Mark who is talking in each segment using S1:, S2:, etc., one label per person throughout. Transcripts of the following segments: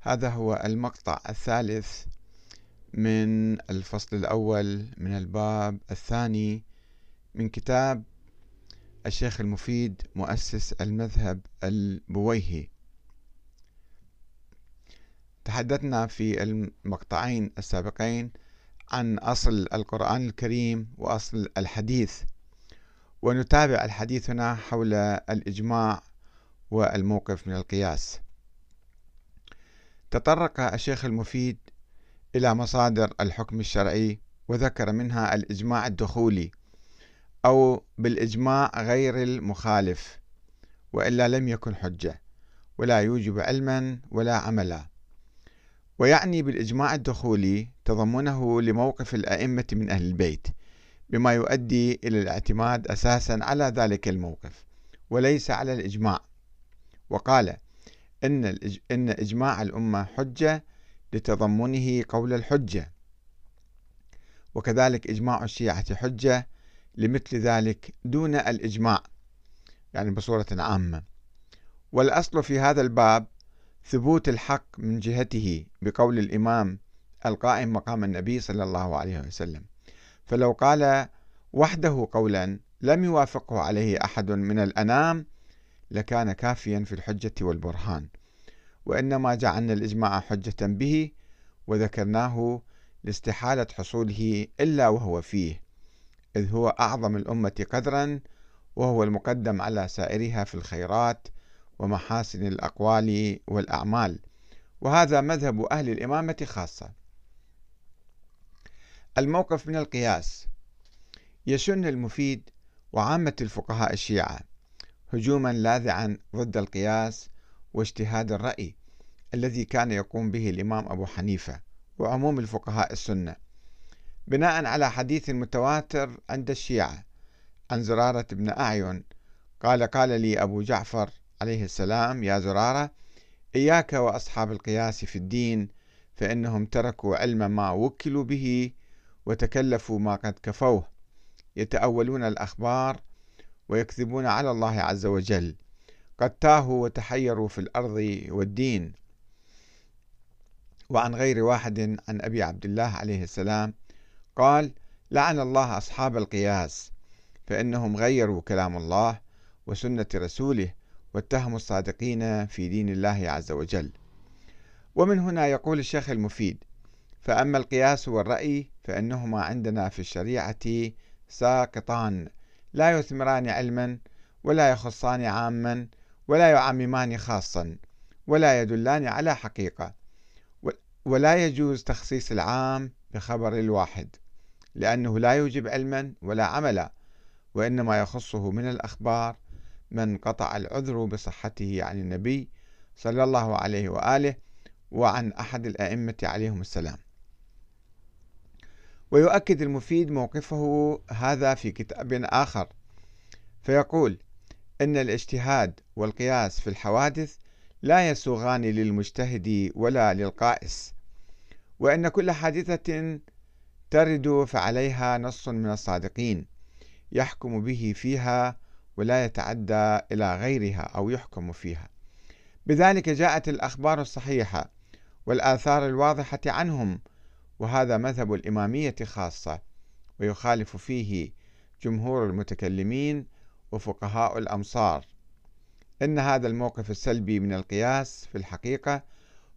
S1: هذا هو المقطع الثالث من الفصل الأول من الباب الثاني من كتاب الشيخ المفيد مؤسس المذهب البويهي. تحدثنا في المقطعين السابقين عن أصل القرآن الكريم وأصل الحديث ونتابع الحديث هنا حول الإجماع والموقف من القياس. تطرق الشيخ المفيد إلى مصادر الحكم الشرعي وذكر منها الإجماع الدخولي أو بالإجماع غير المخالف وإلا لم يكن حجة ولا يوجب علما ولا عملا. ويعني بالإجماع الدخولي تضمنه لموقف الأئمة من أهل البيت بما يؤدي إلى الاعتماد أساسا على ذلك الموقف وليس على الإجماع. وقال إن, إن إجماع الأمة حجة لتضمنه قول الحجة. وكذلك إجماع الشيعة حجة لمثل ذلك دون الإجماع يعني بصورة عامة. والأصل في هذا الباب ثبوت الحق من جهته بقول الإمام القائم مقام النبي صلى الله عليه وسلم. فلو قال وحده قولا لم يوافقه عليه أحد من الأنام لكان كافيا في الحجة والبرهان وإنما جعلنا الإجماع حجة به وذكرناه لاستحالة حصوله إلا وهو فيه إذ هو أعظم الأمة قدرا وهو المقدم على سائرها في الخيرات ومحاسن الأقوال والأعمال وهذا مذهب أهل الإمامة خاصة. الموقف من القياس يشن المفيد وعامة الفقهاء الشيعة هجوما لاذعا ضد القياس واجتهاد الرأي الذي كان يقوم به الإمام أبو حنيفة وعموم الفقهاء السنة. بناء على حديث متواتر عند الشيعة عن زرارة بن أعين قال قال لي أبو جعفر عليه السلام يا زرارة إياك وأصحاب القياس في الدين فإنهم تركوا علم ما وكلوا به وتكلفوا ما قد كفوه. يتأولون الأخبار ويكذبون على الله عز وجل. قد تاهوا وتحيروا في الأرض والدين. وعن غير واحد عن أبي عبد الله عليه السلام قال لعن الله أصحاب القياس فإنهم غيروا كلام الله وسنة رسوله واتهموا الصادقين في دين الله عز وجل. ومن هنا يقول الشيخ المفيد فأما القياس والرأي فإنهما عندنا في الشريعة ساقطان. لا يثمران علما ولا يخصان عاما ولا يعممان خاصا ولا يدلان على حقيقة ولا يجوز تخصيص العام بخبر الواحد لأنه لا يوجب علما ولا عملا وإنما يخصه من الأخبار من قطع العذر بصحته عن النبي صلى الله عليه وآله وعن أحد الأئمة عليهم السلام. ويؤكد المفيد موقفه هذا في كتاب آخر. فيقول إن الاجتهاد والقياس في الحوادث لا يسوغان للمجتهد ولا للقائس وإن كل حادثة ترد فعليها نص من الصادقين يحكم به فيها ولا يتعدى إلى غيرها أو يحكم فيها. بذلك جاءت الأخبار الصحيحة والآثار الواضحة عنهم وهذا مذهب الإمامية خاصة ويخالف فيه جمهور المتكلمين وفقهاء الأمصار. إن هذا الموقف السلبي من القياس في الحقيقة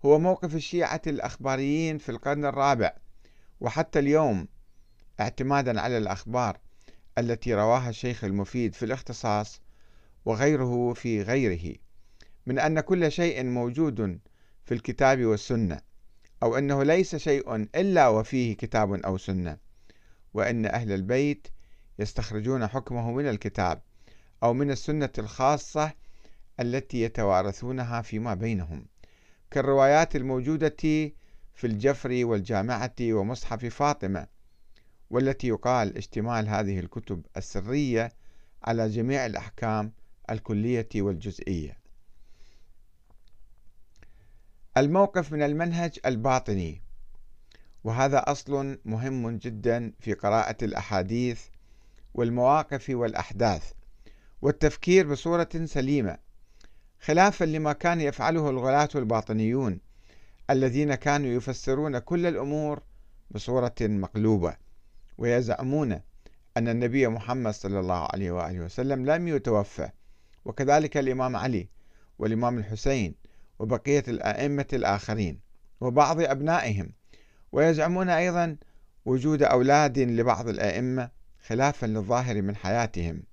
S1: هو موقف الشيعة الأخباريين في القرن الرابع. وحتى اليوم اعتمادا على الأخبار التي رواها الشيخ المفيد في الاختصاص وغيره في غيره من أن كل شيء موجود في الكتاب والسنة. أو أنه ليس شيء إلا وفيه كتاب أو سنة وأن أهل البيت يستخرجون حكمه من الكتاب أو من السنة الخاصة التي يتوارثونها فيما بينهم كالروايات الموجودة في الجفري والجامعة ومصحف فاطمة والتي يقال اشتمال هذه الكتب السرية على جميع الأحكام الكلية والجزئية. الموقف من المنهج الباطني. وهذا أصل مهم جدا في قراءة الأحاديث والمواقف والأحداث والتفكير بصورة سليمة خلافا لما كان يفعله الغلاة الباطنيون الذين كانوا يفسرون كل الأمور بصورة مقلوبة ويزعمون أن النبي محمد صلى الله عليه وآله وسلم لم يتوفى. وكذلك الإمام علي والإمام الحسين وبقية الأئمة الآخرين وبعض أبنائهم ويزعمون أيضا وجود أولاد لبعض الأئمة خلافا للظاهر من حياتهم.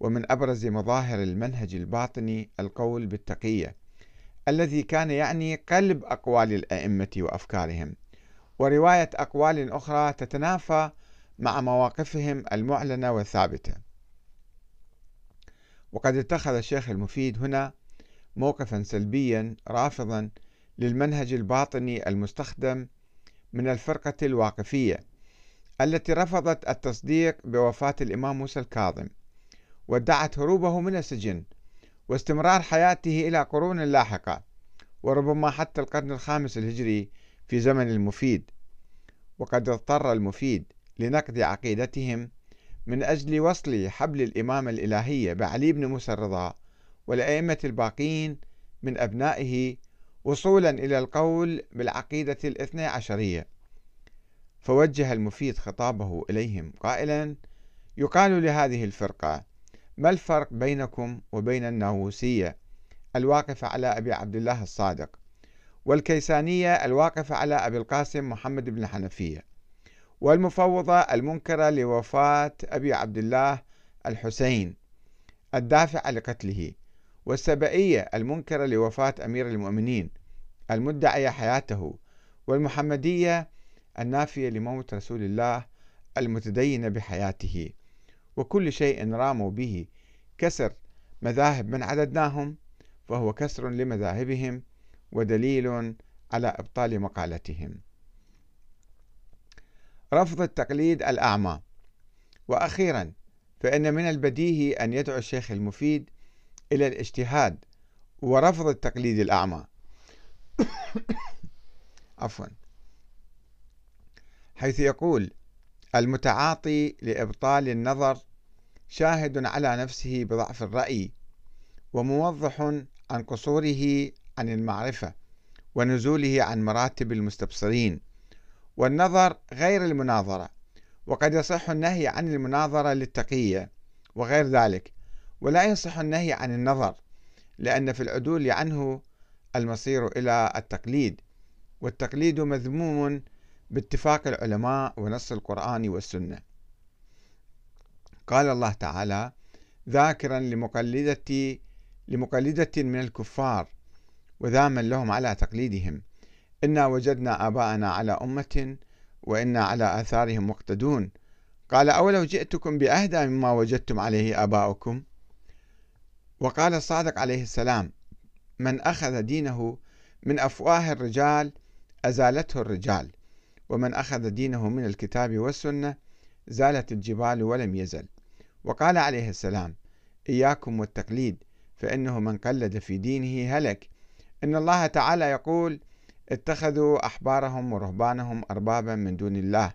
S1: ومن أبرز مظاهر المنهج الباطني القول بالتقية الذي كان يعني قلب أقوال الأئمة وأفكارهم ورواية أقوال أخرى تتنافى مع مواقفهم المعلنة والثابتة. وقد اتخذ الشيخ المفيد هنا موقفا سلبيا رافضا للمنهج الباطني المستخدم من الفرقة الواقفية التي رفضت التصديق بوفاة الإمام موسى الكاظم وادعت هروبه من السجن واستمرار حياته إلى قرون لاحقة وربما حتى القرن الخامس الهجري في زمن المفيد. وقد اضطر المفيد لنقد عقيدتهم من أجل وصل حبل الإمامة الإلهية بعلي بن موسى الرضا والأئمة الباقين من أبنائه وصولا إلى القول بالعقيدة الاثنى عشرية. فوجه المفيد خطابه إليهم قائلا يقال لهذه الفرقة ما الفرق بينكم وبين الناووسية الواقفة على أبي عبد الله الصادق والكيسانية الواقفة على أبي القاسم محمد بن الحنفية والمفوضة المنكرة لوفاة أبي عبد الله الحسين الدافع لقتله والسبئية المنكرة لوفاة أمير المؤمنين المدعية حياته والمحمدية النافية لموت رسول الله المتدينة بحياته. وكل شيء راموا به كسر مذاهب من عددناهم فهو كسر لمذاهبهم ودليل على إبطال مقالتهم. رفض التقليد الأعمى. وأخيرا فإن من البديهي أن يدعو الشيخ المفيد إلى الاجتهاد ورفض التقليد الأعمى. عفوا. حيث يقول المتعاطي لإبطال النظر شاهد على نفسه بضعف الرأي وموضح عن قصوره عن المعرفة ونزوله عن مراتب المستبصرين. والنظر غير المناظرة وقد يصح النهي عن المناظرة للتقية وغير ذلك ولا يصح النهي عن النظر لأن في العدول عنه المصير إلى التقليد والتقليد مذموم باتفاق العلماء ونص القرآن والسنة. قال الله تعالى ذاكرا لمقلدة لمقلدة من الكفار وذاما لهم على تقليدهم. إنا وجدنا آباءنا على أمة وإنا على آثارهم مقتدون. قال أولو جئتكم بأهدى مما وجدتم عليه آباؤكم؟ وقال الصادق عليه السلام من أخذ دينه من أفواه الرجال أزالته الرجال ومن أخذ دينه من الكتاب والسنة زالت الجبال ولم يزل. وقال عليه السلام إياكم والتقليد فإنه من قلد في دينه هلك. إن الله تعالى يقول اتخذوا أحبارهم ورهبانهم أربابا من دون الله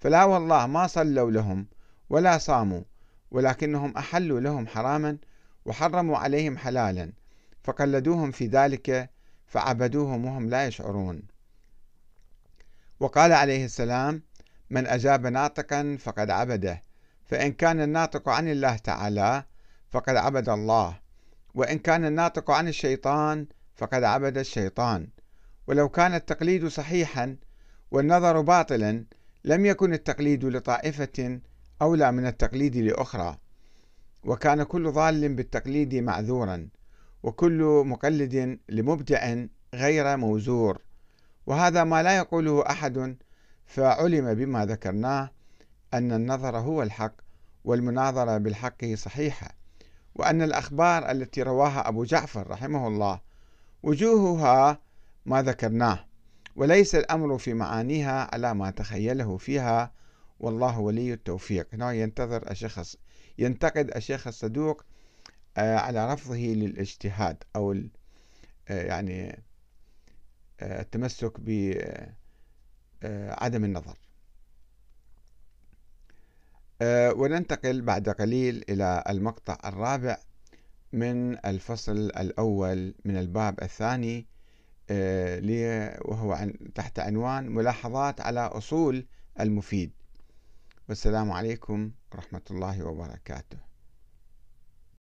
S1: فلا والله ما صلوا لهم ولا صاموا ولكنهم أحلوا لهم حراما وحرموا عليهم حلالا فقلدوهم في ذلك فعبدوهم وهم لا يشعرون. وقال عليه السلام من أجاب ناطقا فقد عبده فإن كان الناطق عن الله تعالى فقد عبد الله وإن كان الناطق عن الشيطان فقد عبد الشيطان. ولو كان التقليد صحيحا والنظر باطلا لم يكن التقليد لطائفة أولى من التقليد لأخرى. وكان كل ضال بالتقليد معذورا وكل مقلد لمبدع غير موزور. وهذا ما لا يقوله أحد فعلم بما ذكرناه أن النظر هو الحق والمناظرة بالحق صحيحة وأن الأخبار التي رواها أبو جعفر رحمه الله وجوهها ما ذكرناه. وليس الأمر في معانيها على ما تخيله فيها والله ولي التوفيق. هنا ينتظر الشيخ ينتقد الشيخ الصدوق آه، على رفضه للاجتهاد أو آه، يعني آه، التمسك بعدم النظر. وننتقل بعد قليل إلى المقطع الرابع من الفصل الأول من الباب الثاني وهو تحت عنوان ملاحظات على أصول المفيد. والسلام عليكم ورحمة الله وبركاته.